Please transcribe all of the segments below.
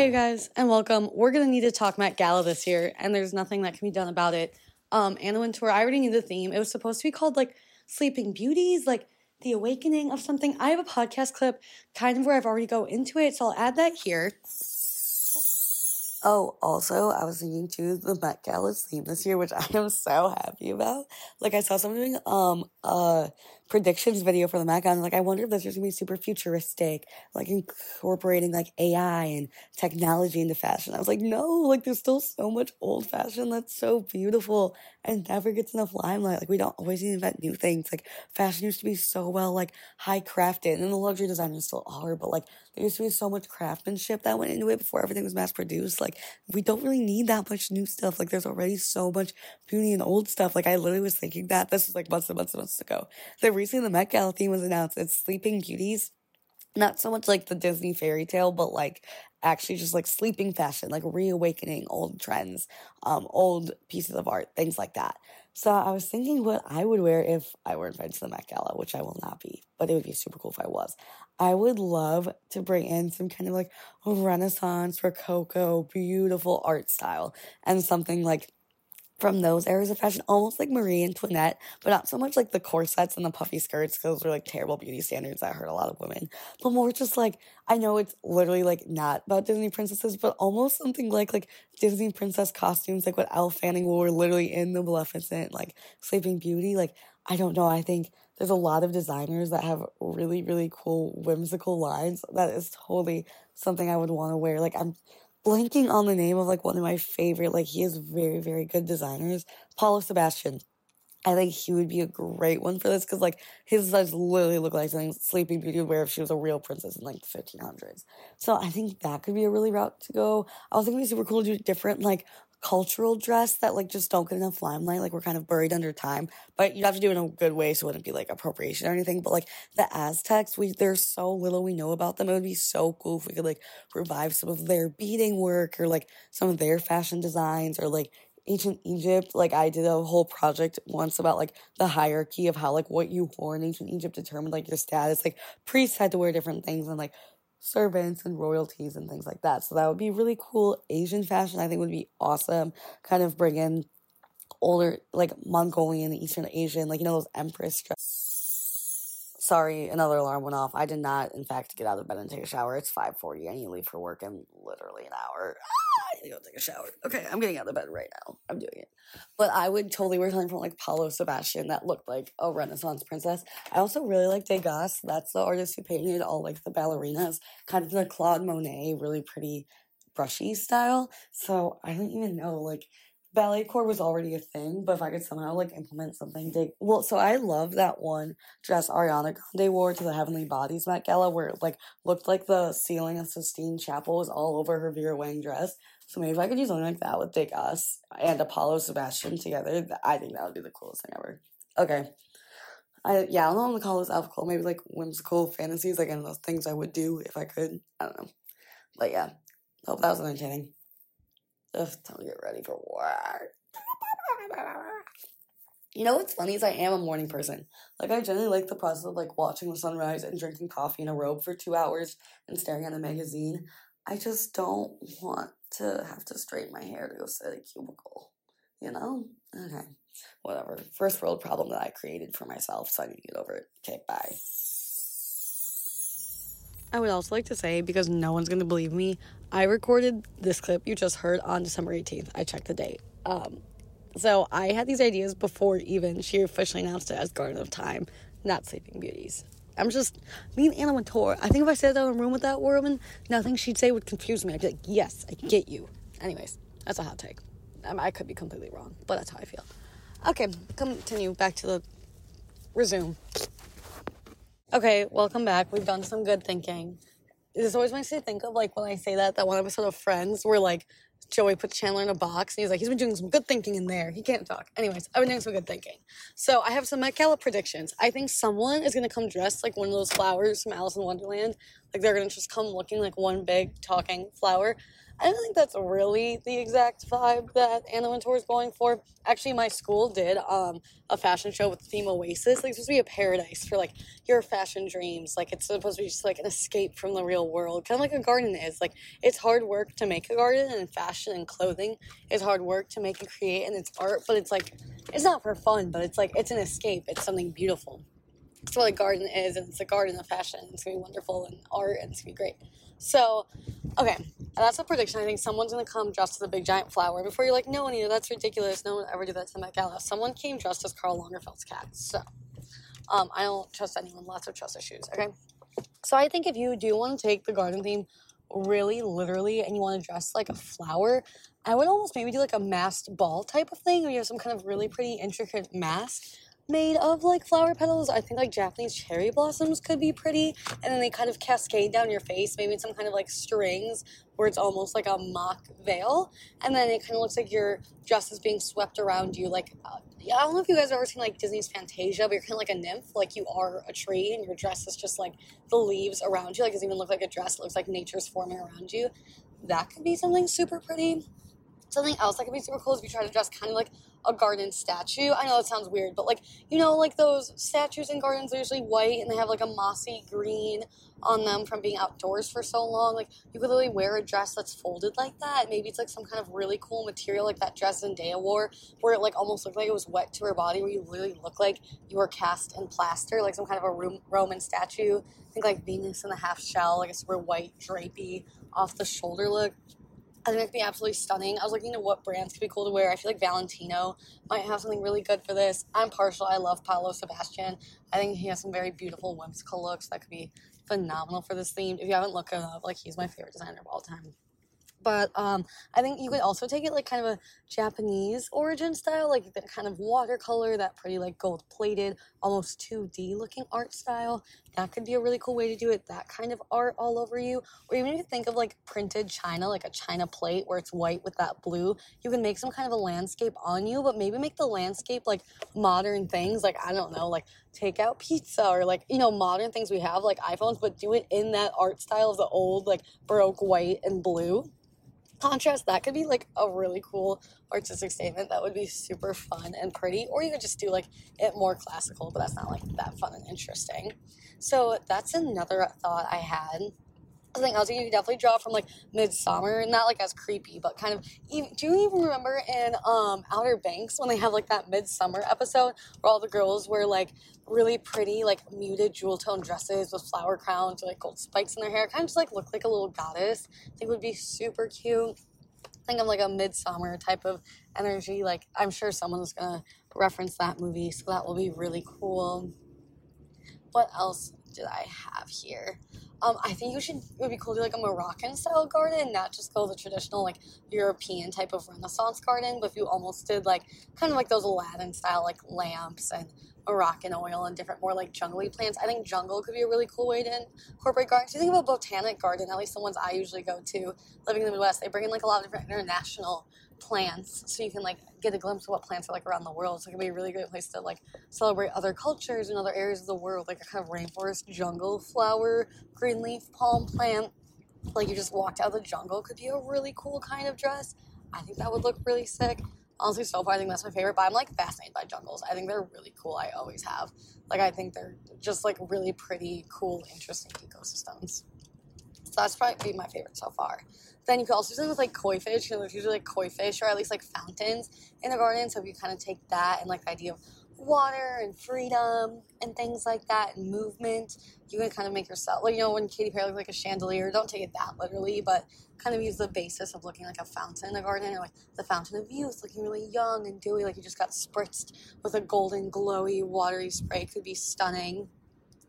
Hey guys, and welcome. We're gonna need to talk Met Gala this year, and there's nothing that can be done about it. Um, Anna Wintour, I already knew the theme. It was supposed to be called like Sleeping Beauties, like the awakening of something. I have a podcast clip kind of where I've already go into it, so I'll add that here. Oh, also, I was thinking too the Met Gala theme this year, which I am so happy about. Like, I saw someone doing um a predictions video for the Gala, and like, I wonder if this is gonna be super futuristic, like incorporating like AI and technology into fashion. I was like, no, like, there's still so much old fashion that's so beautiful and never gets enough limelight. Like, we don't always need to invent new things. Like, fashion used to be so well like high crafted, and the luxury designers still are, but like, there used to be so much craftsmanship that went into it before everything was mass produced. Like, we don't really need that much new stuff. Like, there's already so much beauty and old stuff. Like, I literally was thinking that this was like months and months and months ago. The recently the Met Gala theme was announced. It's Sleeping Beauties. Not so much like the Disney fairy tale, but like actually just like sleeping fashion, like reawakening old trends, um, old pieces of art, things like that. So I was thinking what I would wear if I were invited to the Met Gala, which I will not be, but it would be super cool if I was. I would love to bring in some kind of like Renaissance Rococo, beautiful art style and something like from those eras of fashion, almost like Marie Antoinette, but not so much like the corsets and the puffy skirts, those were like terrible beauty standards that hurt a lot of women. But more just like, I know it's literally like not about Disney princesses, but almost something like like Disney princess costumes, like what Elle Fanning wore literally in the Maleficent, like Sleeping Beauty. Like, I don't know. I think there's a lot of designers that have really, really cool, whimsical lines. That is totally something I would want to wear. Like, I'm blanking on the name of like one of my favorite, like he is very, very good designers, Paolo Sebastian. I think he would be a great one for this because like his designs literally look like something Sleeping Beauty would wear if she was a real princess in like the 1500s. So I think that could be a really route to go. I was thinking it'd be super cool to do different like cultural dress that like just don't get enough limelight. Like we're kind of buried under time, but you'd have to do it in a good way so it wouldn't be like appropriation or anything. But like the Aztecs, we there's so little we know about them. It would be so cool if we could like revive some of their beading work or like some of their fashion designs or like ancient Egypt. Like I did a whole project once about like the hierarchy of how like what you wore in ancient Egypt determined like your status. Like priests had to wear different things and like servants and royalties and things like that. So that would be really cool. Asian fashion, I think, would be awesome. Kind of bring in older, like Mongolian, Eastern Asian, like, you know, those empress Sorry, another alarm went off. I did not, in fact, get out of bed and take a shower. It's 5.40. I need to leave for work in literally an hour. I need to go take a shower. Okay, I'm getting out of bed right now. I'm doing it. But I would totally wear something from like Paolo Sebastian that looked like a Renaissance princess. I also really like Degas. That's the artist who painted all like the ballerinas, kind of the Claude Monet, really pretty brushy style. So I don't even know, like, ballet core was already a thing, but if I could somehow like implement something big, well, so I love that one dress Ariana Grande wore to the Heavenly Bodies Met Gala, where it like looked like the ceiling of Sistine Chapel was all over her Vera Wang dress. So maybe if I could do something like that with Degas and Apollo Sebastian together, I think that would be the coolest thing ever. Okay. I yeah, I don't know what to call this alcohol. Maybe like whimsical fantasies, like and those things I would do if I could. I don't know. But yeah. Hope that was entertaining. Ugh, time to get ready for work. You know what's funny is I am a morning person. Like I generally like the process of like watching the sunrise and drinking coffee in a robe for two hours and staring at a magazine. I just don't want to have to straighten my hair to go sit at a cubicle. You know? Okay. Whatever. First world problem that I created for myself, so I need to get over it. Okay, bye. I would also like to say, because no one's gonna believe me, I recorded this clip you just heard on December 18th. I checked the date. Um, so I had these ideas before even she officially announced it as Garden of Time, not Sleeping Beauties. I'm just me and Anna Wintour. I think if I sat down in a room with that woman, nothing she'd say would confuse me. I'd be like, yes, I get you. Anyways, that's a hot take. I could be completely wrong, but that's how I feel. Okay, continue back to the resume. Okay, welcome back. We've done some good thinking. This always makes me think of like when I say that that one episode of Friends where like Joey put Chandler in a box and he's like, he's been doing some good thinking in there. He can't talk. Anyways, I've been doing some good thinking. So I have some Met Gala predictions. I think someone is gonna come dressed like one of those flowers from Alice in Wonderland. Like they're gonna just come looking like one big talking flower. I don't think that's really the exact vibe that Anna Wintour is going for. Actually, my school did um, a fashion show with the theme Oasis. Like, it's supposed to be a paradise for like your fashion dreams. Like, it's supposed to be just like an escape from the real world, kind of like a garden is. Like, it's hard work to make a garden, and fashion and clothing is hard work to make and create, and it's art, but it's like, it's not for fun, but it's like, it's an escape. It's something beautiful. That's what a garden is, and it's a garden of fashion. It's gonna be wonderful and art, and it's gonna be great. So, okay, that's a prediction. I think someone's gonna come dressed as a big giant flower. Before you're like, no, Anita, that's ridiculous. No one ever did that to the Met Gala. Someone came dressed as Karl Lagerfeld's cat. So, um, I don't trust anyone. Lots of trust issues. Okay, so I think if you do want to take the garden theme really literally and you want to dress like a flower, I would almost maybe do like a masked ball type of thing, where you have some kind of really pretty intricate mask made of like flower petals. I think like Japanese cherry blossoms could be pretty, and then they kind of cascade down your face, maybe some kind of like strings where it's almost like a mock veil, and then it kind of looks like your dress is being swept around you. Like, uh, I don't know if you guys have ever seen like Disney's Fantasia, but you're kind of like a nymph, like you are a tree, and your dress is just like the leaves around you. Like, it doesn't even look like a dress; it looks like nature's forming around you. That could be something super pretty. Something else that could be super cool is if you try to dress kind of like a garden statue. I know that sounds weird, but like, you know, like those statues in gardens are usually white and they have like a mossy green on them from being outdoors for so long. Like, you could literally wear a dress that's folded like that. Maybe it's like some kind of really cool material like that dress Zendaya wore, where it like almost looked like it was wet to her body, where you literally look like you were cast in plaster, like some kind of a Roman statue. I think like Venus in the half shell, like a super white, drapey, off the shoulder look. I think it'd be absolutely stunning. I was looking at what brands could be cool to wear. I feel like Valentino might have something really good for this. I'm partial. I love Paolo Sebastian. I think he has some very beautiful whimsical looks that could be phenomenal for this theme. If you haven't looked him up, like he's my favorite designer of all time. But um, I think you could also take it like kind of a Japanese origin style, like that kind of watercolor, that pretty like gold plated, almost 2D looking art style. That could be a really cool way to do it. That kind of art all over you. Or even if you think of like printed china, like a china plate where it's white with that blue, you can make some kind of a landscape on you, but maybe make the landscape like modern things, like I don't know, like take out pizza or like, you know, modern things we have like iPhones, but do it in that art style of the old like baroque white and blue contrast that could be like a really cool artistic statement that would be super fun and pretty or you could just do like it more classical but that's not like that fun and interesting. So that's another thought i had something else you could definitely draw from like Midsommar, not like as creepy, but kind of. Even, do you even remember in um Outer Banks when they have like that Midsummer episode where all the girls wear like really pretty like muted jewel tone dresses with flower crowns or like gold spikes in their hair, kind of just like look like a little goddess. I think would be super cute. I think I'm like a Midsummer type of energy. Like I'm sure someone's gonna reference that movie, so that will be really cool. What else did I have here? Um, I think you should. It would be cool to do like a Moroccan style garden, not just go the traditional like European type of Renaissance garden, but if you almost did like kind of like those Aladdin style like lamps and Moroccan oil and different more like jungly plants. I think jungle could be a really cool way to incorporate gardens. You think of a botanic garden, at least the ones I usually go to, living in the Midwest, they bring in like a lot of different international plants so you can like get a glimpse of what plants are like around the world. So it can be a really great place to like celebrate other cultures and other areas of the world, like a kind of rainforest jungle flower, green leaf palm plant. Like you just walked out of the jungle could be a really cool kind of dress. I think that would look really sick. Honestly, so far I think that's my favorite. But I'm like fascinated by jungles. I think they're really cool. I always have. Like I think they're just like really pretty, cool, interesting ecosystems. So that's probably my favorite so far. Then you could also do something with like koi fish. Know, there's usually like koi fish or at least like fountains in the garden. So if you kind of take that and like the idea of water and freedom and things like that and movement, you can kind of make yourself like you know when Katy Perry looks like a chandelier. Don't take it that literally, but kind of use the basis of looking like a fountain in the garden or like the fountain of youth, looking really young and dewy, like you just got spritzed with a golden, glowy, watery spray. Could be stunning.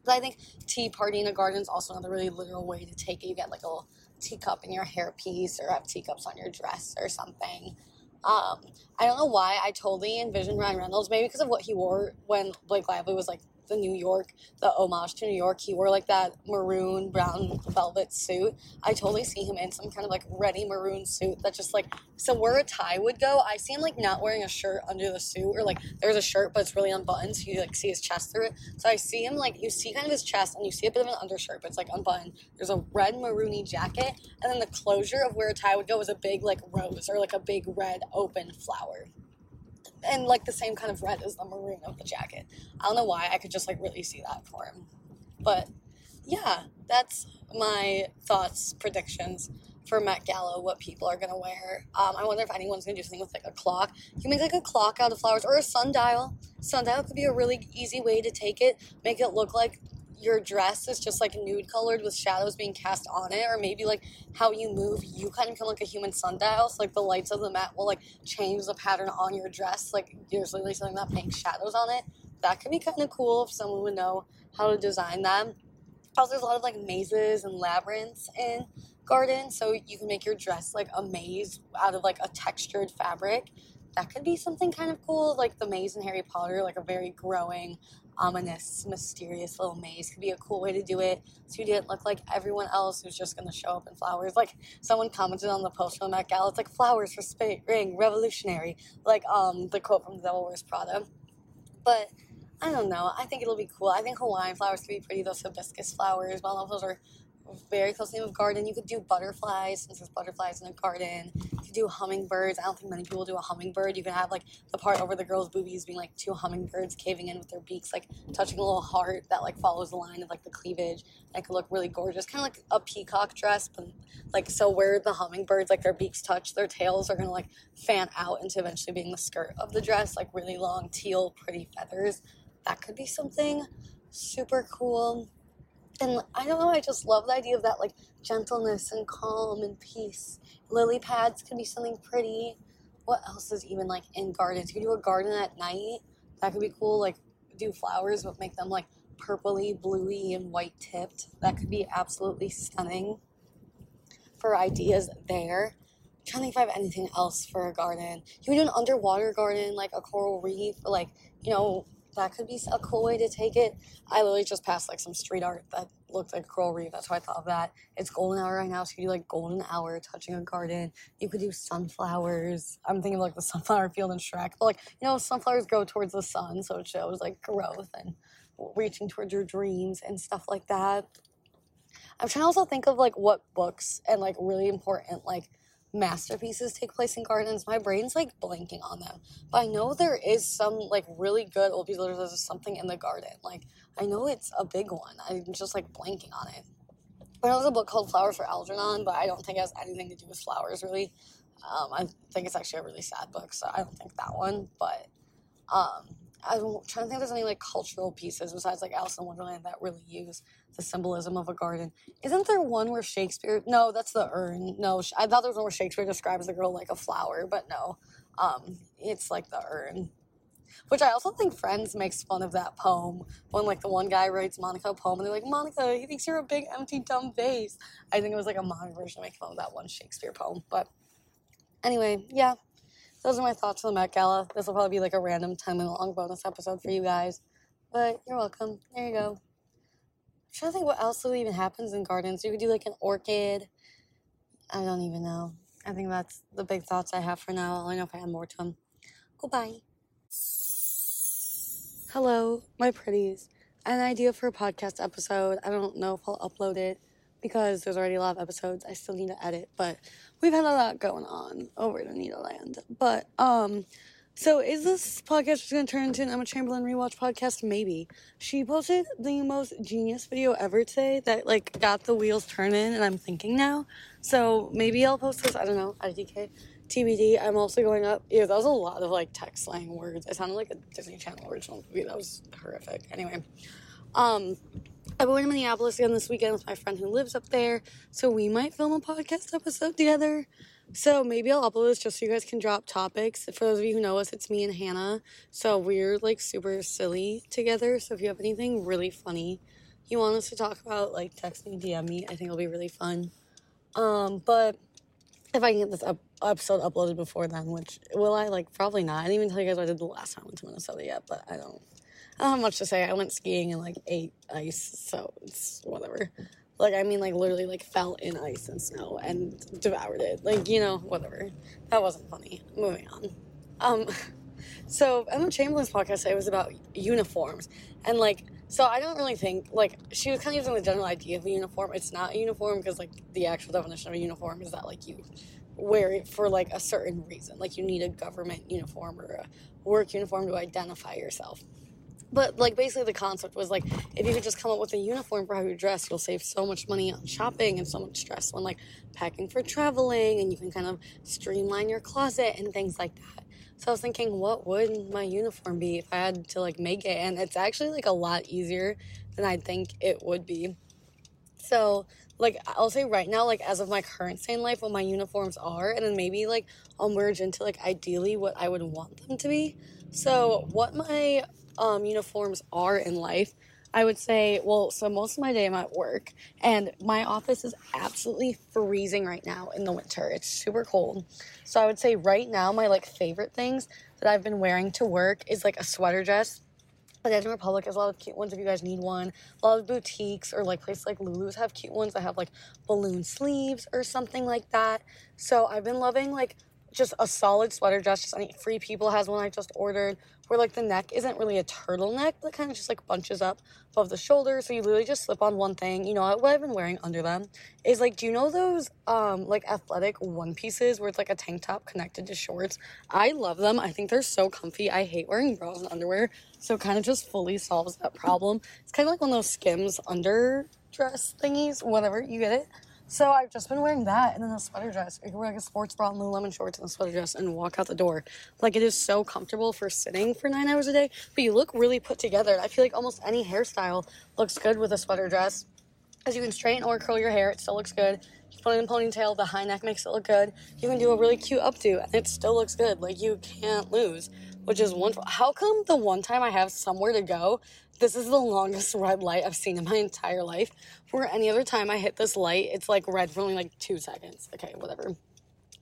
But I think tea party in a garden is also another really literal way to take it. You get like a little teacup in your hairpiece or have teacups on your dress or something. Um, I don't know why I totally envisioned Ryan Reynolds, maybe because of what he wore when Blake Lively was like the New York, the homage to New York. He wore like that maroon brown velvet suit. I totally see him in some kind of like ready maroon suit that just like so where a tie would go. I see him like not wearing a shirt under the suit or like there's a shirt but it's really unbuttoned, so you like see his chest through it. So I see him like you see kind of his chest and you see a bit of an undershirt, but it's like unbuttoned. There's a red maroony jacket, and then the closure of where a tie would go is a big like rose or like a big red open flower and like the same kind of red as the maroon of the jacket. I don't know why I could just like really see that for him. But yeah, that's my thoughts, predictions for Met Gala, what people are gonna wear. Um, I wonder if anyone's gonna do something with like a clock. You can make like a clock out of flowers or a sundial. Sundial could be a really easy way to take it, make it look like your dress is just like nude colored with shadows being cast on it, or maybe like how you move, you kind of become like a human sundial. So like the lights of the Met will like change the pattern on your dress. Like there's literally something that pink shadows on it. That could be kind of cool if someone would know how to design them. Also, there's a lot of like mazes and labyrinths in garden, so you can make your dress like a maze out of like a textured fabric. That could be something kind of cool, like the maze in Harry Potter, like a very growing ominous, mysterious little maze could be a cool way to do it. So you didn't look like everyone else who's just gonna show up in flowers. Like someone commented on the post from the Met Gala, it's like flowers for spring, revolutionary. Like um the quote from The Devil Wears Prada. But I don't know. I think it'll be cool. I think Hawaiian flowers could be pretty. Those hibiscus flowers, well, those are very close name of garden. You could do butterflies since there's butterflies in a garden. You could do hummingbirds. I don't think many people do a hummingbird. You can have like the part over the girl's boobies being like two hummingbirds caving in with their beaks, like touching a little heart that like follows the line of like the cleavage. That could look really gorgeous, kind of like a peacock dress, but like so where the hummingbirds like their beaks touch, their tails are gonna like fan out into eventually being the skirt of the dress, like really long teal, pretty feathers. That could be something super cool and I don't know, I just love the idea of that like gentleness and calm and peace. Lily pads can be something pretty. What else is even like in gardens? You could do a garden at night. That could be cool. Like do flowers but make them like purpley, bluey, and white tipped. That could be absolutely stunning. For ideas there. I'm trying to think if I have anything else for a garden. You would do an underwater garden, like a coral reef, or like, you know, that could be a cool way to take it. I literally just passed like some street art that looked like coral reef. That's why I thought of that. It's golden hour right now, so you do like golden hour touching a garden. You could do sunflowers. I'm thinking of, like the sunflower field in Shrek, but like you know, sunflowers grow towards the sun, so it shows like growth and reaching towards your dreams and stuff like that. I'm trying to also think of like what books and like really important like masterpieces take place in gardens, my brain's like blanking on them. But I know there is some like really good old pieces. There's something in the garden. Like I know it's a big one. I'm just like blanking on it. I know there's a book called Flowers for Algernon, but I don't think it has anything to do with flowers really. Um, I think it's actually a really sad book, so I don't think that one. But um, I'm trying to think if there's any like cultural pieces besides like Alice in Wonderland that really use the symbolism of a garden. Isn't there one where Shakespeare? No, that's the urn. No, I thought there was one where Shakespeare describes the girl like a flower, but no, um, it's like the urn. Which I also think Friends makes fun of that poem when like the one guy writes Monica a poem and they're like, Monica, he thinks you're a big empty dumb vase. I think it was like a modern version of making fun of that one Shakespeare poem. But anyway, yeah, those are my thoughts on the Met Gala. This will probably be like a random 10 minute long bonus episode for you guys. But you're welcome. There you go. I'm trying to think what else even happens in gardens. You could do like an orchid. I don't even know. I think that's the big thoughts I have for now. I'll know if I have more to them. Goodbye. Hello, my pretties. An idea for a podcast episode. I don't know if I'll upload it because there's already a lot of episodes I still need to edit, but we've had a lot going on over in Anita Land. But um so is this podcast just gonna turn into an Emma Chamberlain rewatch podcast? Maybe. She posted the most genius video ever today that like got the wheels turning and I'm thinking now. So maybe I'll post this, I don't know, IDK. TBD. I'm also going up. Yeah, that was a lot of like text slang words. I sounded like a Disney Channel original movie. That was horrific. Anyway, um, I'm going to Minneapolis again this weekend with my friend who lives up there, so we might film a podcast episode together. So maybe I'll upload this just so you guys can drop topics. For those of you who know us, it's me and Hannah. So we're like super silly together. So if you have anything really funny you want us to talk about, like text me, DM me. I think it'll be really fun. Um, but if I can get this up, episode uploaded before then, which will I like probably not. I didn't even tell you guys what I did the last time I went to Minnesota yet, but I don't I don't have much to say. I went skiing and like ate ice, so it's whatever. Like I mean, like literally, like fell in ice and snow and devoured it. Like you know, whatever. That wasn't funny. Moving on. Um, so Emma Chamberlain's podcast it was about uniforms and like so I don't really think like she was kind of using the general idea of a uniform. It's not a uniform because like the actual definition of a uniform is that like you wear it for like a certain reason. Like you need a government uniform or a work uniform to identify yourself. But like basically the concept was like if you could just come up with a uniform for how you dress, you'll save so much money on shopping and so much stress when like packing for traveling and you can kind of streamline your closet and things like that. So I was thinking, what would my uniform be if I had to like make it? And it's actually like a lot easier than I think it would be. So like I'll say right now, like as of my current state in life, what my uniforms are, and then maybe like I'll merge into like ideally what I would want them to be. So what my um, uniforms are in life I would say, well, so most of my day I'm at work, and my office is absolutely freezing right now in the winter. It's super cold. So I would say right now, my like favorite things that I've been wearing to work is like a sweater dress. Banana Republic has a lot of cute ones if you guys need one. A lot of boutiques or like places like Lulu's have cute ones that have like balloon sleeves or something like that. So I've been loving like just a solid sweater dress. Just any Free People has one I just ordered where like the neck isn't really a turtleneck, but kind of just like bunches up above the shoulder. So you literally just slip on one thing. You know what I've been wearing under them is like, do you know those um like athletic one pieces where it's like a tank top connected to shorts? I love them. I think they're so comfy. I hate wearing bras and underwear, so it kind of just fully solves that problem. It's kind of like one of those Skims under dress thingies, whatever you get it. So I've just been wearing that and then a sweater dress. I can wear like a sports bra and Lululemon shorts and a sweater dress and walk out the door. Like it is so comfortable for sitting for nine hours a day, but you look really put together. I feel like almost any hairstyle looks good with a sweater dress. As you can straighten or curl your hair, it still looks good. You put it in a ponytail, the high neck makes it look good. You can do a really cute updo and it still looks good. Like you can't lose, which is wonderful. How come the one time I have somewhere to go this is the longest red light I've seen in my entire life. Where any other time I hit this light, it's like red for only like two seconds. Okay, whatever.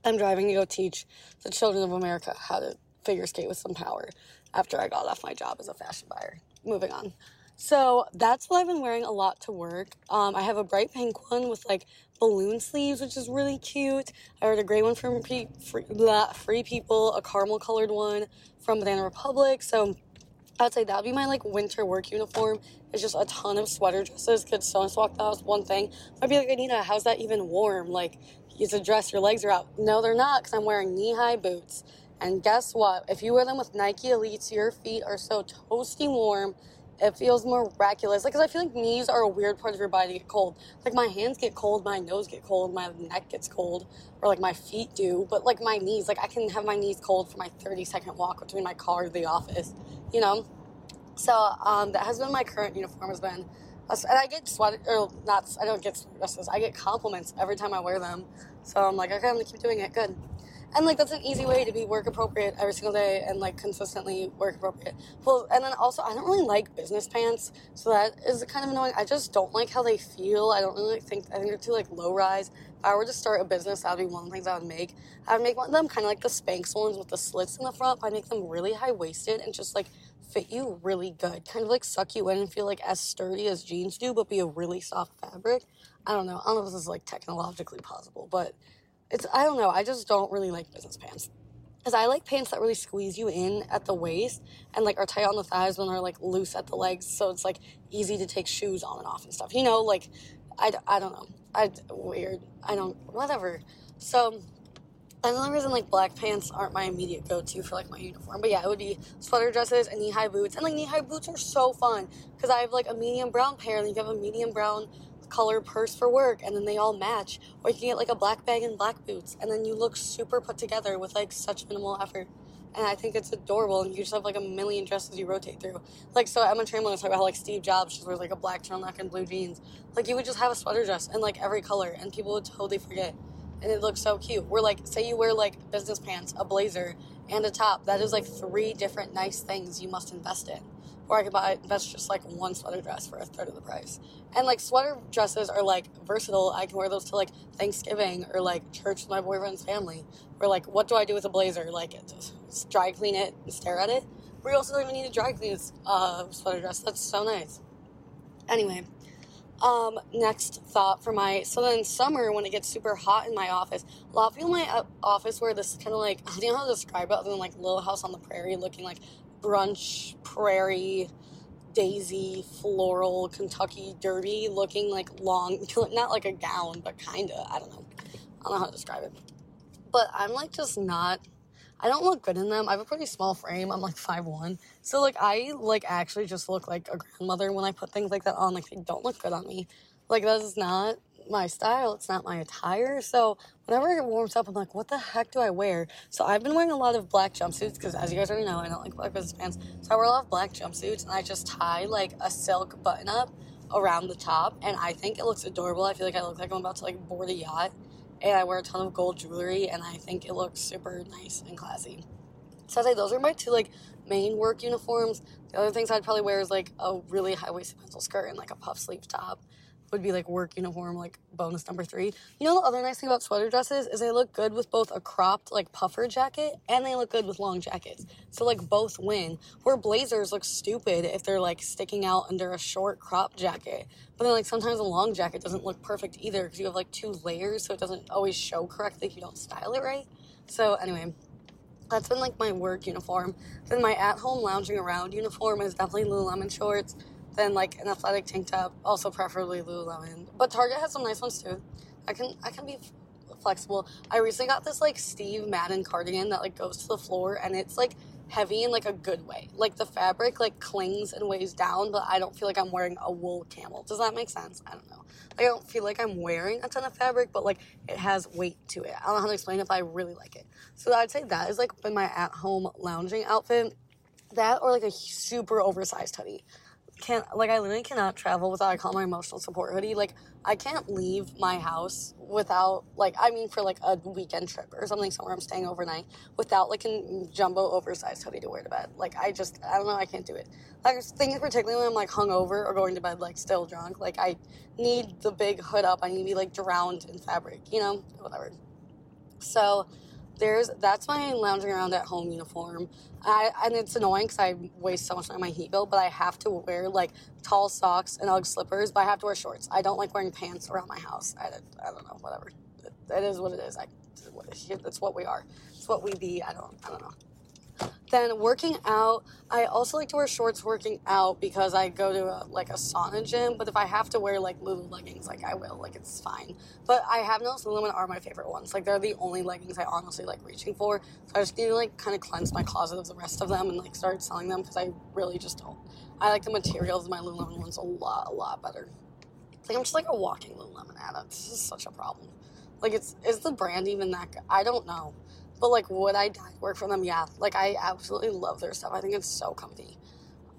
I'm driving to go teach the children of America how to figure skate with some power after I got off my job as a fashion buyer. Moving on. So that's what I've been wearing a lot to work. Um, I have a bright pink one with like balloon sleeves, which is really cute. I ordered a gray one from Free, free, blah, free People, a caramel colored one from Banana Republic. So I'd say that'd be my like winter work uniform. It's just a ton of sweater dresses. Could so swap that was one thing. I'd be like, Anita, how's that even warm? Like, it's a dress, your legs are out. No, they're not, because I'm wearing knee high boots. And guess what? If you wear them with Nike Elites, your feet are so toasty warm. It feels miraculous. Like, cause I feel like knees are a weird part of your body to get cold. Like, my hands get cold, my nose get cold, my neck gets cold, or like my feet do. But like my knees, like I can have my knees cold for my 30 second walk between my car to the office you know. So um, that has been my current uniform has been, and I get sweat or not. I don't get dresses. I get compliments every time I wear them. So I'm like, okay, I'm gonna keep doing it. Good. And like that's an easy way to be work appropriate every single day and like consistently work appropriate. Well, and then also I don't really like business pants, so that is kind of annoying. I just don't like how they feel. I don't really think I think they're too like low rise. If I were to start a business, that would be one of the things I would make. I would make one of them kind of like the Spanx ones with the slits in the front. I'd make them really high waisted and just like fit you really good. Kind of like suck you in and feel like as sturdy as jeans do, but be a really soft fabric. I don't know. I don't know if this is like technologically possible, but it's, I don't know. I just don't really like business pants. Because I like pants that really squeeze you in at the waist and like are tight on the thighs when they're like loose at the legs. So it's like easy to take shoes on and off and stuff. You know, like, I, I don't know. I, weird. I don't, whatever. So Another reason like black pants aren't my immediate go-to for like my uniform, but yeah, it would be sweater dresses and knee-high boots. And like knee-high boots are so fun because I have like a medium brown pair, and you have a medium brown color purse for work, and then they all match. Or you can get like a black bag and black boots, and then you look super put together with like such minimal effort. And I think it's adorable, and you just have like a million dresses you rotate through. Like so, Emma Chamberlain was talking about how like Steve Jobs just wears like a black turtleneck and blue jeans. Like you would just have a sweater dress in like every color, and people would totally forget and it looks so cute. We're like, say you wear like business pants, a blazer, and a top. That is like three different nice things you must invest in. Or I could buy invest just like one sweater dress for a third of the price. And like sweater dresses are like versatile. I can wear those to like Thanksgiving or like church with my boyfriend's family. Or like, what do I do with a blazer? Like, just dry clean it and stare at it. We also don't even need a dry clean uh, sweater dress. That's so nice. Anyway, um, next thought for my so then summer when it gets super hot in my office, a lot of people in my uh, office wear this kind of like I don't know how to describe it other than like Little House on the Prairie looking like brunch prairie daisy floral Kentucky derby looking like long not like a gown but kinda I don't know I don't know how to describe it but I'm like just not I don't look good in them. I have a pretty small frame. I'm like five one, So like I like actually just look like a grandmother when I put things like that on. Like they don't look good on me. Like that is not my style. It's not my attire. So whenever it warms up, I'm like, what the heck do I wear? So I've been wearing a lot of black jumpsuits because as you guys already know, I don't like black business pants. So I wear a lot of black jumpsuits and I just tie like a silk button up around the top and I think it looks adorable. I feel like I look like I'm about to like board a yacht and I wear a ton of gold jewelry, and I think it looks super nice and classy. So I'd say those are my two like main work uniforms. The other things I'd probably wear is like a really high waisted pencil skirt and like a puff sleeve top would be like work uniform, like bonus number three. You know, the other nice thing about sweater dresses is they look good with both a cropped, like puffer jacket and they look good with long jackets. So, like, both win. Where blazers look stupid if they're like sticking out under a short cropped jacket. But then, like, sometimes a long jacket doesn't look perfect either because you have like two layers, so it doesn't always show correctly if you don't style it right. So, anyway, that's been like my work uniform. Then my at home lounging around uniform is definitely Lululemon shorts than like an athletic tank top. Also, preferably Lululemon, but Target has some nice ones too. I can I can be flexible. I recently got this like Steve Madden cardigan that like goes to the floor and it's like heavy in like a good way. Like the fabric like clings and weighs down, but I don't feel like I'm wearing a wool camel. Does that make sense? I don't know. Like, I don't feel like I'm wearing a ton of fabric, but like it has weight to it. I don't know how to explain it, but I really like it. So I'd say that is like been my at home lounging outfit. That or like a super oversized hoodie can't like I literally cannot travel without I call my emotional support hoodie. Like I can't leave my house without like I mean for like a weekend trip or something somewhere I'm staying overnight without like a jumbo oversized hoodie to wear to bed. Like I just I don't know I can't do it. Like things particularly when I'm like hungover or going to bed like still drunk. Like I need the big hood up. I need to be like drowned in fabric. You know whatever. So there's that's my lounging around at home uniform. I, and it's annoying because I waste so much time on my heat bill, but I have to wear like tall socks and UGG slippers, but I have to wear shorts. I don't like wearing pants around my house. I, I don't know, whatever. It, it is what it is. I, it's what we are. It's what we be. I don't, I don't know. Then working out, I also like to wear shorts working out because I go to a, like a sauna gym. But if I have to wear like Lulu leggings, like I will, like it's fine. But I have noticed Lululemon are my favorite ones. Like they're the only leggings I honestly like reaching for. So I just need to like kind of cleanse my closet of the rest of them and like start selling them because I really just don't. I like the materials of my Lululemon ones a lot, a lot better. Like I'm just like a walking Lululemon addict. This is such a problem. Like it's is the brand even that good? I don't know. But like, would I work for them? Yeah. Like, I absolutely love their stuff. I think it's so comfy,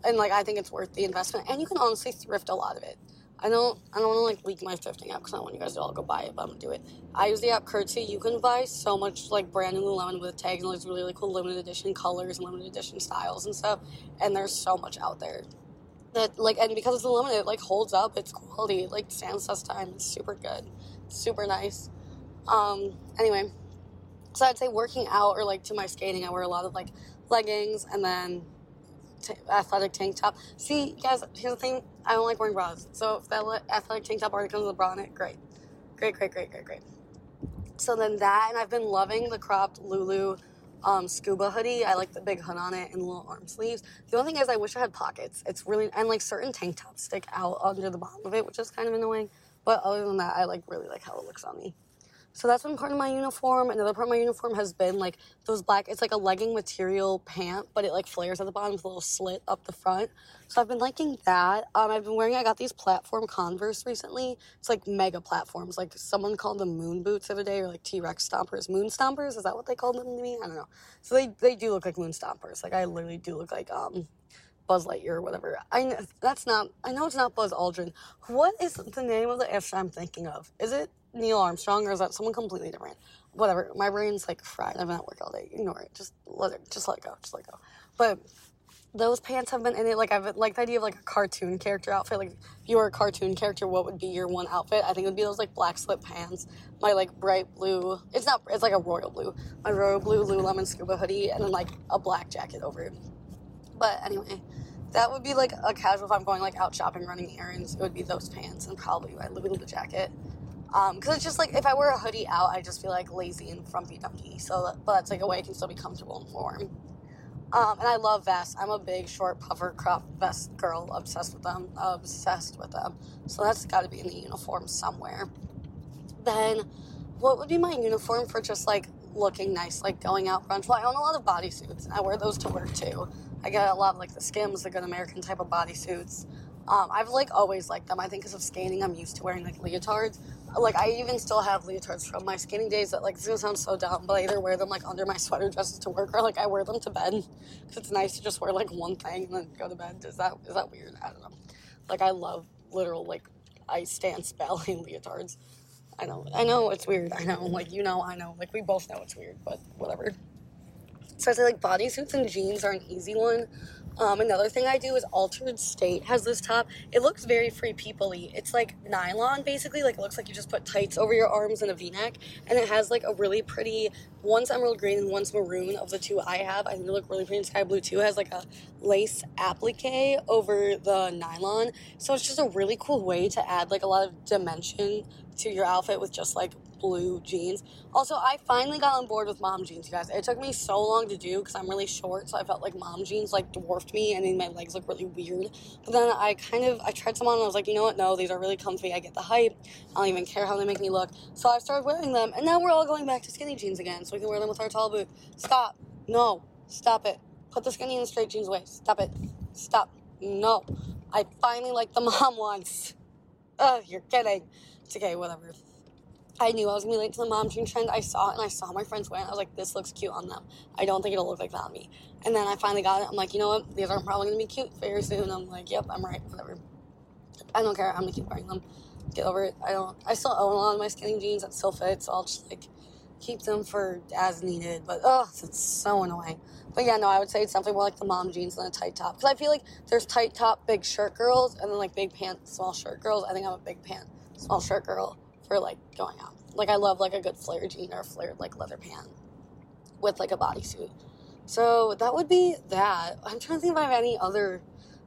and like, I think it's worth the investment. And you can honestly thrift a lot of it. I don't, I don't want to like leak my thrifting app because I want you guys to all go buy it, but I'm gonna do it. I use the app Curtsy. You can buy so much like brand new Lululemon with tags and like really, really cool limited edition colors and limited edition styles and stuff. And there's so much out there that like, and because it's limited, it like holds up its quality. It, like stands test time. It's super good, super nice. Um, anyway, so I'd say working out or like to my skating, I wear a lot of like leggings and then t- athletic tank top. See, guys, here's the thing: I don't like wearing bras. So if that le- athletic tank top already comes with a bra in it, great, great, great, great, great, great. So then that, and I've been loving the cropped Lulu um, scuba hoodie. I like the big hood on it and the little arm sleeves. The only thing is, I wish I had pockets. It's really and like certain tank tops stick out under the bottom of it, which is kind of annoying. But other than that, I like really like how it looks on me. So that's one part of my uniform. Another part of my uniform has been like those black, it's like a legging material pant, but it like flares at the bottom with a little slit up the front. So I've been liking that. Um, I've been wearing, I got these platform Converse recently. It's like mega platforms. Like someone called them moon boots the other day or like T Rex stompers. Moon stompers? Is that what they called them to me? I don't know. So they, they do look like moon stompers. Like I literally do look like, um, Buzz Lightyear or whatever. I know, that's not. I know it's not Buzz Aldrin. What is the name of the F I'm thinking of? Is it Neil Armstrong or is that someone completely different? Whatever. My brain's like fried. I've been at work all day. Ignore it. Just let it. Just let it go. Just let it go. But those pants have been in it. Like I've like the idea of like a cartoon character outfit. Like if you were a cartoon character, what would be your one outfit? I think it would be those like black slip pants, my like bright blue. It's not. It's like a royal blue. My royal blue Lululemon scuba hoodie, and then like a black jacket over it But anyway, that would be like a casual if I'm going like out shopping, running errands. It would be those pants and probably my little jacket. Um, cause it's just like if I wear a hoodie out, I just feel like lazy and frumpy dumpy. So, but that's like a way I can still be comfortable and warm. Um, and I love vests. I'm a big short puffer crop vest girl, obsessed with them, obsessed with them. So that's got to be in the uniform somewhere. Then, what would be my uniform for just like looking nice, like going out brunch? Well, I own a lot of bodysuits, and I wear those to work too. I get a lot of like the Skims, the Good American type of bodysuits. Um, I've like always liked them. I think because of skating, I'm used to wearing like leotards. Like I even still have leotards from my skating days. That like this gonna sound so dumb, but I either wear them like under my sweater dresses to work, or like I wear them to bed because it's nice to just wear like one thing and then go to bed. Is that is that weird? I don't know. Like I love literal like ice stance ballet leotards. I know, I know it's weird. I know, like you know, I know. Like we both know it's weird, but whatever. So I say like bodysuits and jeans are an easy one. Um, another thing I do is Altered State has this top. It looks very free peoply. It's like nylon basically. Like it looks like you just put tights over your arms and a V-neck, and it has like a really pretty. One's emerald green and one's maroon. Of the two I have, I think they look really pretty. And sky blue too has like a lace applique over the nylon, so it's just a really cool way to add like a lot of dimension to your outfit with just like blue jeans. Also, I finally got on board with mom jeans, you guys. It took me so long to do because I'm really short, so I felt like mom jeans like dwarfed me and made my legs look really weird. But then I kind of I tried some on and I was like, you know what? No, these are really comfy. I get the hype. I don't even care how they make me look. So I started wearing them, and now we're all going back to skinny jeans again, so we can wear them with our tall boot. Stop. No. Stop it. Put the skinny and straight jeans away. Stop it. Stop. No. I finally like the mom ones. Oh, you're kidding. It's okay, whatever. I knew I was gonna be late to the mom jean trend. I saw it and I saw my friends wearing it. I was like, this looks cute on them. I don't think it'll look like that on me. And then I finally got it. I'm like, you know what? These are probably gonna be cute very soon. I'm like, yep, I'm right. Whatever. I don't care. I'm gonna keep wearing them. Get over it. I don't. I still own a lot of my skinny jeans that still fit, so I'll just like keep them for as needed. But oh, it's so annoying. But yeah, no, I would say it's definitely more like the mom jeans than a tight top because I feel like there's tight top, big shirt girls, and then like big pant, small shirt girls. I think I'm a big pant, small shirt girl for like going out. Like I love like a good flare jean or flared like leather pant with like a bodysuit. So that would be that. I'm trying to think if I have any other.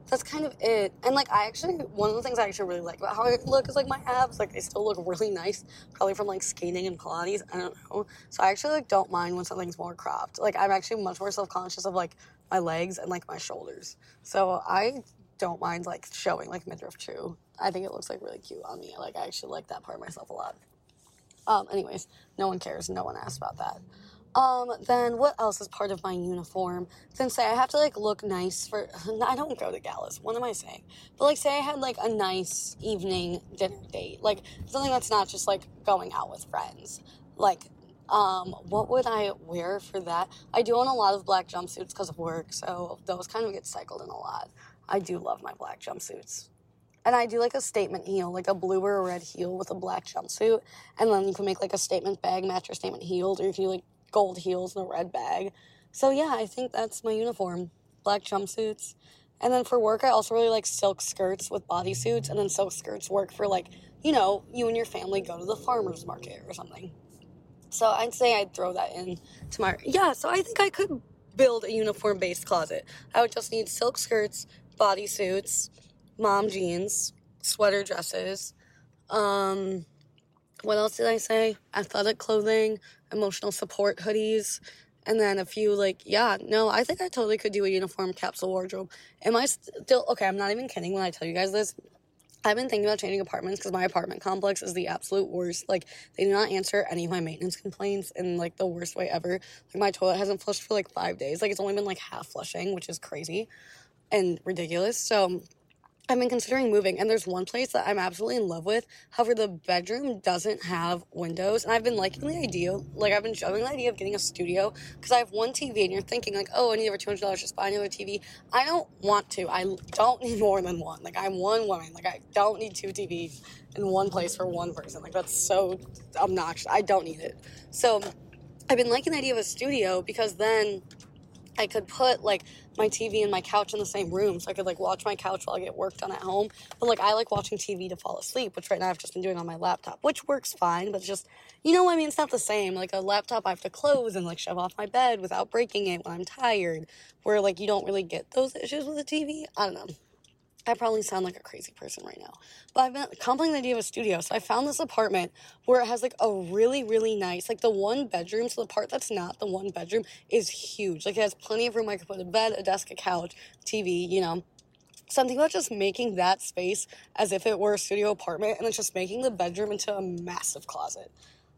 That's kind of it. And like I actually, one of the things I actually really like about how I look is like my abs. Like they still look really nice, probably from like skating and Pilates. I don't know. So I actually like don't mind when something's more cropped. Like I'm actually much more self conscious of like my legs and like my shoulders. So I don't mind like showing like midriff too. I think it looks like really cute on me. Like I actually like that part of myself a lot. Um, anyways, no one cares. No one asked about that. Um, then what else is part of my uniform? Then say I have to like look nice for. I don't go to galas. What am I saying? But like, say I had like a nice evening dinner date, like something that's not just like going out with friends. Like, um, what would I wear for that? I do own a lot of black jumpsuits because of work, so those kind of get cycled in a lot. I do love my black jumpsuits. And I do like a statement heel, like a blue or a red heel with a black jumpsuit. And then you can make like a statement bag match your statement heels, or you can do like gold heels and a red bag. So yeah, I think that's my uniform. Black jumpsuits. And then for work, I also really like silk skirts with bodysuits. And then silk skirts work for like, you know, you and your family go to the farmer's market or something. So I'd say I'd throw that in tomorrow. Yeah, so I think I could build a uniform based closet. I would just need silk skirts, bodysuits, mom jeans, sweater dresses. Um, what else did I say? Athletic clothing, emotional support hoodies, and then a few like yeah. No, I think I totally could do a uniform capsule wardrobe. Am I still okay? I'm not even kidding when I tell you guys this. I've been thinking about changing apartments because my apartment complex is the absolute worst. Like they do not answer any of my maintenance complaints in like the worst way ever. Like my toilet hasn't flushed for like five days. Like it's only been like half flushing, which is crazy and ridiculous. So I've been considering moving, and there's one place that I'm absolutely in love with. However, the bedroom doesn't have windows, and I've been liking the idea. Like, I've been juggling the idea of getting a studio because I have one TV, and you're thinking like, oh, I need over two hundred dollars just buy another TV. I don't want to. I don't need more than one. Like, I'm one woman. Like, I don't need two TVs in one place for one person. Like, that's so obnoxious. I don't need it. So, I've been liking the idea of a studio because then I could put like my TV and my couch in the same room so I could like watch my couch while I get work done at home. But like I like watching TV to fall asleep, which right now I've just been doing on my laptop, which works fine, but it's just you know I mean it's not the same. Like a laptop I have to close and like shove off my bed without breaking it when I'm tired. Where like you don't really get those issues with a TV. I don't know. I probably sound like a crazy person right now. But I've been contemplating the idea of a studio. So I found this apartment where it has like a really, really nice, like the one bedroom. So the part that's not the one bedroom is huge. Like it has plenty of room. I could put a bed, a desk, a couch, TV, you know. Something about just making that space as if it were a studio apartment and it's just making the bedroom into a massive closet.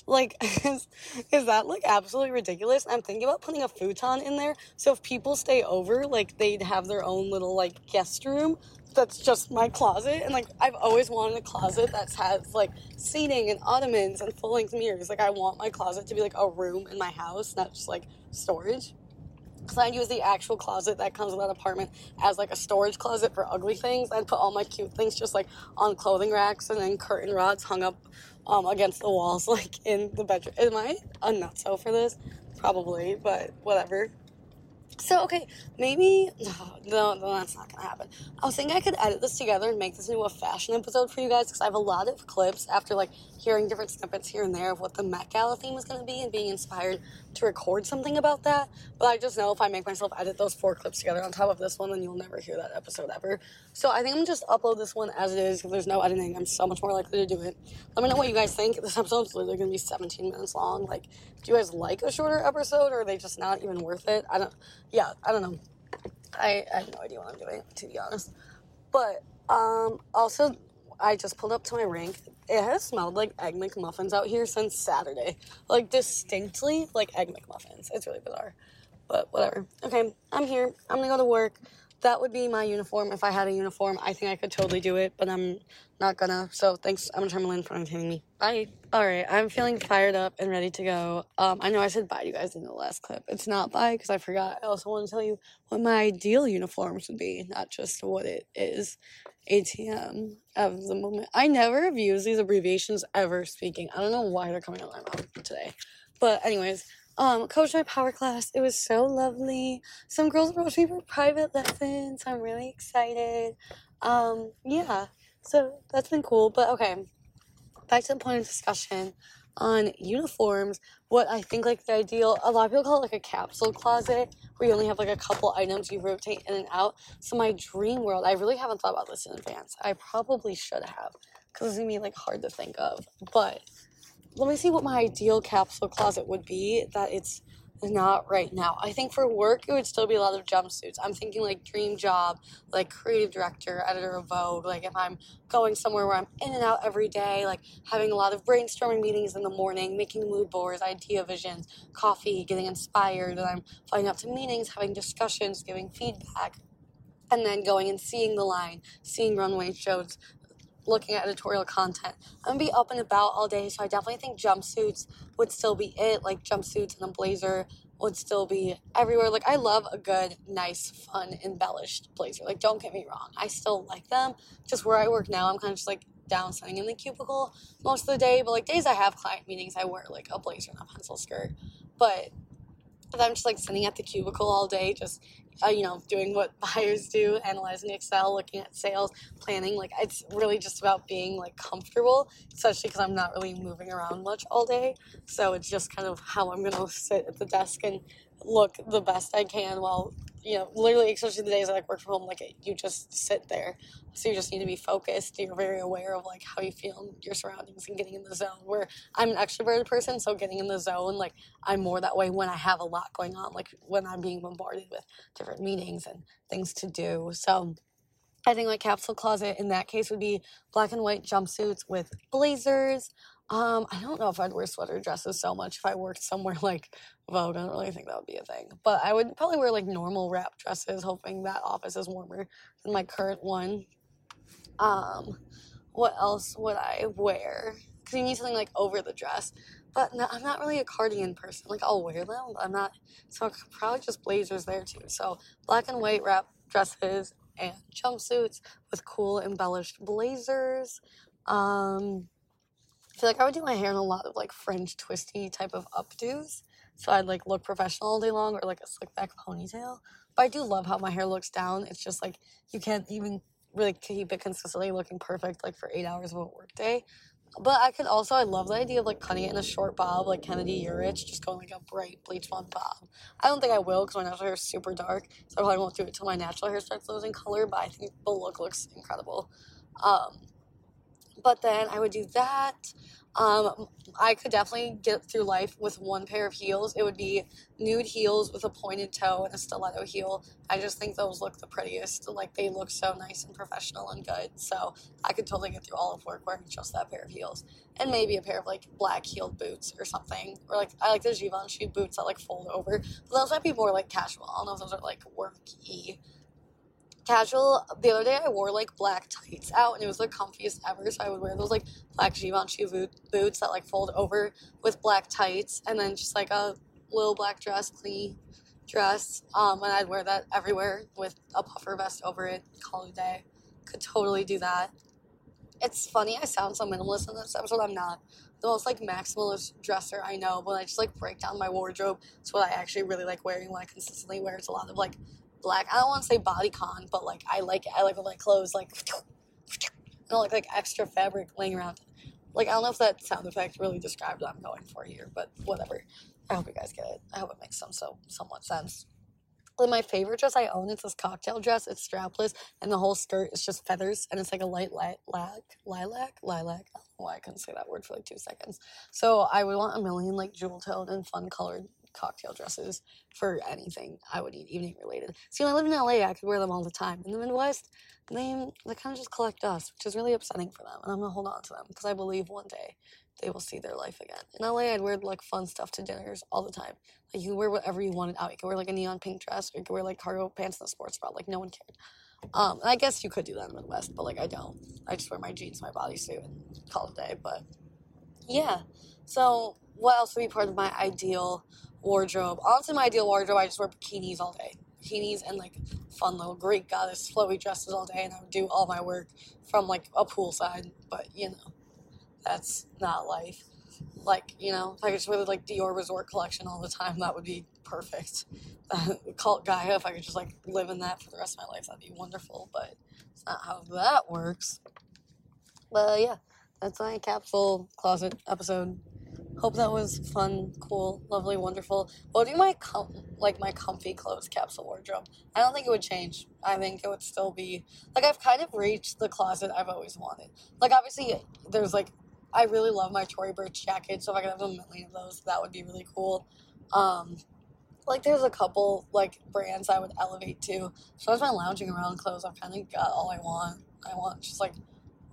Like, is, is that like absolutely ridiculous? I'm thinking about putting a futon in there so if people stay over, like they'd have their own little like guest room that's just my closet and like I've always wanted a closet that has like seating and ottomans and full length mirrors. Like I want my closet to be like a room in my house, not just like storage. Cause I use the actual closet that comes with that apartment as like a storage closet for ugly things. I'd put all my cute things just like on clothing racks and then curtain rods hung up um, against the walls, like in the bedroom. Am I a nutso for this? Probably, but whatever. So, okay, maybe. No, no, that's not gonna happen. I was thinking I could edit this together and make this into a fashion episode for you guys because I have a lot of clips after like hearing different snippets here and there of what the Met Gala theme is gonna be and being inspired to record something about that. But I just know if I make myself edit those four clips together on top of this one, then you'll never hear that episode ever. So I think I'm just upload this one as it is because there's no editing. I'm so much more likely to do it. Let me know what you guys think. This episode's literally gonna be 17 minutes long. Like, do you guys like a shorter episode or are they just not even worth it? I don't, yeah, I don't know. I, I have no idea what I'm doing, to be honest. But um, also, I just pulled up to my rink. It has smelled like Egg McMuffins out here since Saturday. Like, distinctly like Egg McMuffins. It's really bizarre. But whatever. Okay, I'm here. I'm gonna go to work. That would be my uniform. If I had a uniform, I think I could totally do it, but I'm not gonna. So thanks. I'm gonna turn my in for entertaining me. Bye. All right, I'm feeling fired up and ready to go. Um, I know I said bye to you guys in the last clip. It's not bye because I forgot. I also want to tell you what my ideal uniforms would be, not just what it is. ATM of the moment. I never have used these abbreviations ever speaking. I don't know why they're coming out of my mouth today. But anyways, um, coach my power class. It was so lovely. Some girls approached me for private lessons. I'm really excited. Um, yeah. So that's been cool. But okay, back to the point of discussion on uniforms. What I think like the ideal, a lot of people call it like a capsule closet where you only have like a couple items you rotate in and out. So my dream world, I really haven't thought about this in advance. I probably should have because it's gonna be like hard to think of. But let me see what my ideal capsule closet would be that it's not right now. I think for work, it would still be a lot of jumpsuits. I'm thinking like dream job, like creative director, editor of Vogue. Like if I'm going somewhere where I'm in and out every day, like having a lot of brainstorming meetings in the morning, making mood boards, idea visions, coffee, getting inspired, and I'm flying out to meetings, having discussions, giving feedback. And then going and seeing the line, seeing runway shows, looking at editorial content. I'm gonna be up and about all day, so I definitely think jumpsuits would still be it. Like jumpsuits and a blazer would still be everywhere. Like I love a good, nice, fun, embellished blazer. Like don't get me wrong, I still like them. Just where I work now, I'm kind of just like down sitting in the cubicle most of the day. But like days I have client meetings, I wear like a blazer and a pencil skirt. But if I'm just like sitting at the cubicle all day, just uh, you know, doing what buyers do, analyzing Excel, looking at sales, planning. Like it's really just about being like comfortable, especially because I'm not really moving around much all day. So it's just kind of how I'm gonna sit at the desk and look the best I can while you know, literally, especially the days I like work from home, like you just sit there. So you just need to be focused. You're very aware of like how you feel your surroundings and getting in the zone. Where I'm an extroverted person, so getting in the zone, like I'm more that way when I have a lot going on, like when I'm being bombarded with different meetings and things to do. So I think like capsule closet in that case would be black and white jumpsuits with blazers. Um, I don't know if I'd wear sweater dresses so much if I worked somewhere like Vogue. I don't really think that would be a thing. But I would probably wear like normal wrap dresses, hoping that office is warmer than my current one. Um, what else would I wear? Because you need something like over the dress. But no, I'm not really a cardigan person. Like I'll wear them, but I'm not. So probably just blazers there too. So black and white wrap dresses and jumpsuits with cool embellished blazers. Um, feel like I would do my hair in a lot of like French twisty type of updos. so I'd like look professional all day long or like a slick back ponytail. But I do love how my hair looks down. It's just like you can't even really keep it consistently looking perfect like for eight hours of a workday. But I could also I love the idea of like cutting it in a short bob like Kennedy Urich, just going like a bright bleach blonde bob. I don't think I will because my natural hair is super dark, so I probably won't do it until my natural hair starts losing color. But I think the look looks incredible. Um, but then I would do that. Um, I could definitely get through life with one pair of heels. It would be nude heels with a pointed toe and a stiletto heel. I just think those look the prettiest. Like they look so nice and professional and good. So I could totally get through all of work wearing just that pair of heels. And maybe a pair of like black heeled boots or something. Or like I like the Givenchy boots that like fold over. But those might be more like casual. I don't know if those are like worky casual. The other day I wore like black tights out and it was the comfiest ever. So I would wear those like black Givenchy boots that like fold over with black tights and then just like a little black dress, clean dress. Um, and I'd wear that everywhere with a puffer vest over it. Call it a day. Could totally do that. It's funny I sound so minimalist in this episode. I'm not the most like maximalist dresser I know, but I just like break down my wardrobe. It's what I actually really like wearing. What I consistently wear. It's a lot of like black. I don't want to say body con, but like I like I like my clothes like you know, like like extra fabric laying around. Like I don't know if that sound effect really described what I'm going for here, but whatever. I hope you guys get it. I hope it makes some so somewhat sense. Like my favorite dress I own is this cocktail dress. It's strapless, and the whole skirt is just feathers, and it's like a light lilac, lilac, lilac. I don't know why I couldn't say that word for like two seconds. So I would want a million like jewel toned and fun colored cocktail dresses for anything I would need, evening related. See, when I lived in LA, I could wear them all the time. In the Midwest, they, they kind of just collect dust, which is really upsetting for them. And I'm going to hold on to them because I believe one day they will see their life again. In LA, I'd wear like fun stuff to dinners all the time. Like you wear whatever you wanted out. You could wear like a neon pink dress, or you could wear like cargo pants and a sports bra. Like no one cared. Um, I guess you could do that in the Midwest, but like I don't. I just wear my jeans, my bodysuit, and call it a day. But yeah. So what else would be part of my ideal wardrobe. Honestly, my ideal wardrobe, I just wear bikinis all day. Bikinis and like fun little Greek goddess flowy dresses all day, and I would do all my work from like a poolside. But you know, that's not life. Like you know, if I could just wear the like Dior Resort collection all the time, that would be perfect. Cult Gaia, if I could just like live in that for the rest of my life, that'd be wonderful. But it's not how that works. But yeah, that's my capsule closet episode. Hope that was fun, cool, lovely, wonderful. What be my com- like my comfy clothes capsule wardrobe? I don't think it would change. I think it would still be like I've kind of reached the closet I've always wanted. Like obviously there's like I really love my Tory Burch jacket, so if I could have a million of those, that would be really cool. Um, like there's a couple like brands I would elevate to. So as my lounging around clothes, I've kind of got all I want. I want just like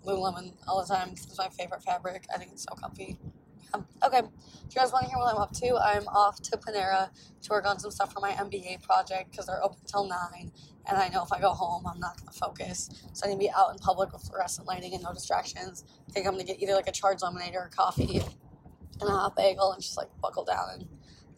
Lululemon all the time. It's my favorite fabric. I think it's so comfy. Um, okay, if you guys want to hear what I'm up to? I'm off to Panera to work on some stuff for my MBA project because they're open until 9. And I know if I go home, I'm not going to focus. So I need to be out in public with fluorescent lighting and no distractions. I think I'm going to get either like a charged lemonade or a coffee and a hot bagel and just like buckle down and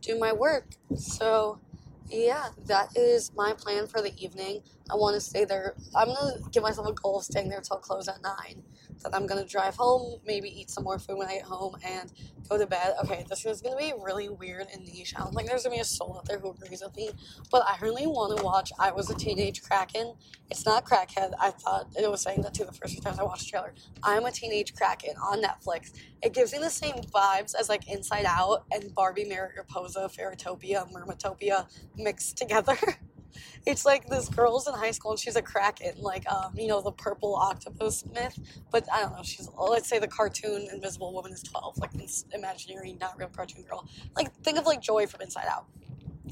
do my work. So yeah, that is my plan for the evening. I want to stay there. I'm going to give myself a goal of staying there till close at 9 Then I'm gonna drive home, maybe eat some more food when I get home, and go to bed. Okay, this is gonna be really weird and niche. I don't think there's gonna be a soul out there who agrees with me, but I really want to watch I Was a Teenage Kraken. It's not Crackhead. I thought it was saying that too the first few times I watched the trailer. I'm a Teenage Kraken on Netflix. It gives me the same vibes as like Inside Out and Barbie Mariposa, Fairytopia, Mermatopia mixed together. it's like this girl's in high school and she's a kraken, like um, you know, the purple octopus myth. But I don't know, she's let's say the cartoon Invisible Woman is twelve, like this imaginary, not real cartoon girl. Like think of like Joy from Inside Out.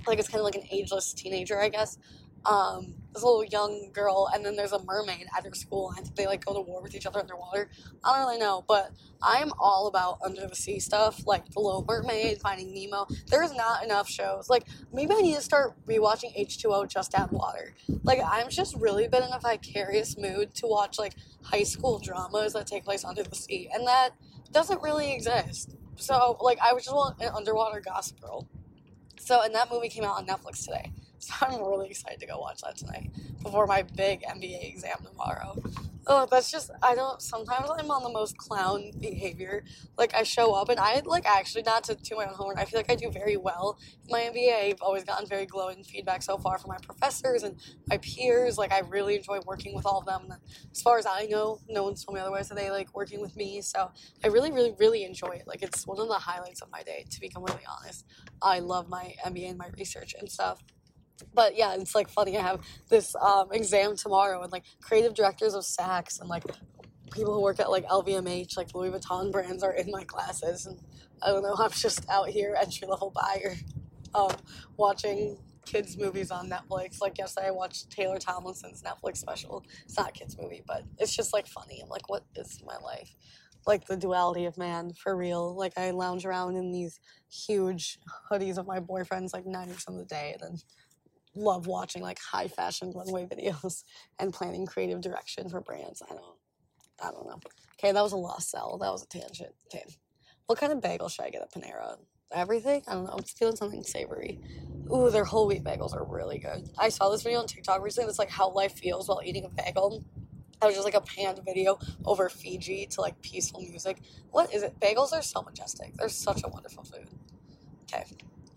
Like it's kind of like an ageless teenager, I guess um, this little young girl, and then there's a mermaid at her school, and they like go to war with each other underwater. I don't really know, but I'm all about under the sea stuff, like The Little Mermaid, Finding Nemo. There's not enough shows. Like maybe I need to start rewatching H2O Just Add Water. Like I'm just really been in a vicarious mood to watch like high school dramas that take place under the sea, and that doesn't really exist. So like I would just want an underwater gossip girl. So and that movie came out on Netflix today. So I'm really excited to go watch that tonight before my big MBA exam tomorrow. Oh, that's just I don't. Sometimes I'm on the most clown behavior. Like I show up and I like actually not to do my own horn. I feel like I do very well my MBA. I've always gotten very glowing feedback so far from my professors and my peers. Like I really enjoy working with all of them. As far as I know, no one's told me otherwise. So they like working with me. So I really, really, really enjoy it. Like it's one of the highlights of my day. To be completely honest, I love my MBA and my research and stuff but yeah, it's like funny. I have this um, exam tomorrow, and like creative directors of Saks and like people who work at like LVMH, like Louis Vuitton brands, are in my classes, and I don't know. I'm just out here entry level buyer, um, watching kids movies on Netflix. Like yesterday, I watched Taylor Tomlinson's Netflix special. It's not a kids movie, but it's just like funny. I'm like, what is my life? Like the duality of man for real. Like I lounge around in these huge hoodies of my boyfriend's like 90% of the day, and then love watching like high fashion runway videos and planning creative direction for brands. I don't, I don't know. Okay, that was a lost sell. That was a tangent. Okay, what kind of bagel should I get at Panera? Everything? I don't know. I'm feeling something savory. Ooh, their whole wheat bagels are really good. I saw this video on TikTok recently. It's like how life feels while eating a bagel. It was just like a panned video over Fiji to like peaceful music. What is it? Bagels are so majestic. They're such a wonderful food. Okay.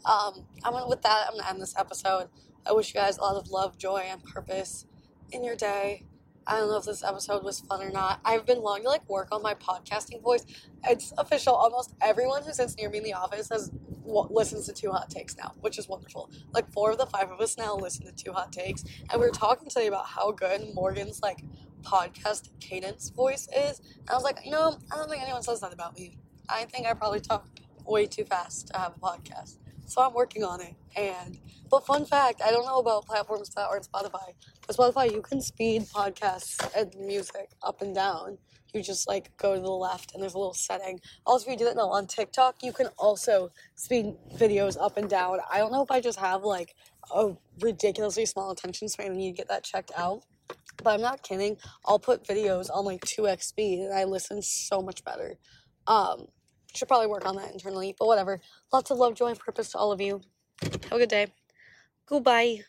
Um, I'm gonna with that. I'm gonna end this episode. I wish you guys a lot of love, joy, and purpose in your day. I don't know if this episode was fun or not. I've been longing to like work on my podcasting voice. It's official. Almost everyone who sits near me in the office has w- listens to Two Hot Takes now, which is wonderful. Like four of the five of us now listen to Two Hot Takes, and we were talking today about how good Morgan's like podcast cadence voice is. And I was like, you know, I don't think anyone says that about me. I think I probably talk way too fast to have a podcast. So I'm working on it. And but fun fact, I don't know about platforms that aren't Spotify. But Spotify, you can speed podcasts and music up and down. You just like go to the left and there's a little setting. Also, if you do that now on TikTok, you can also speed videos up and down. I don't know if I just have like a ridiculously small attention span and you get that checked out. But I'm not kidding. I'll put videos on like 2x speed and I listen so much better. Um, should probably work on that internally, but whatever. Lots of love, joy, and purpose to all of you. Have a good day. Goodbye.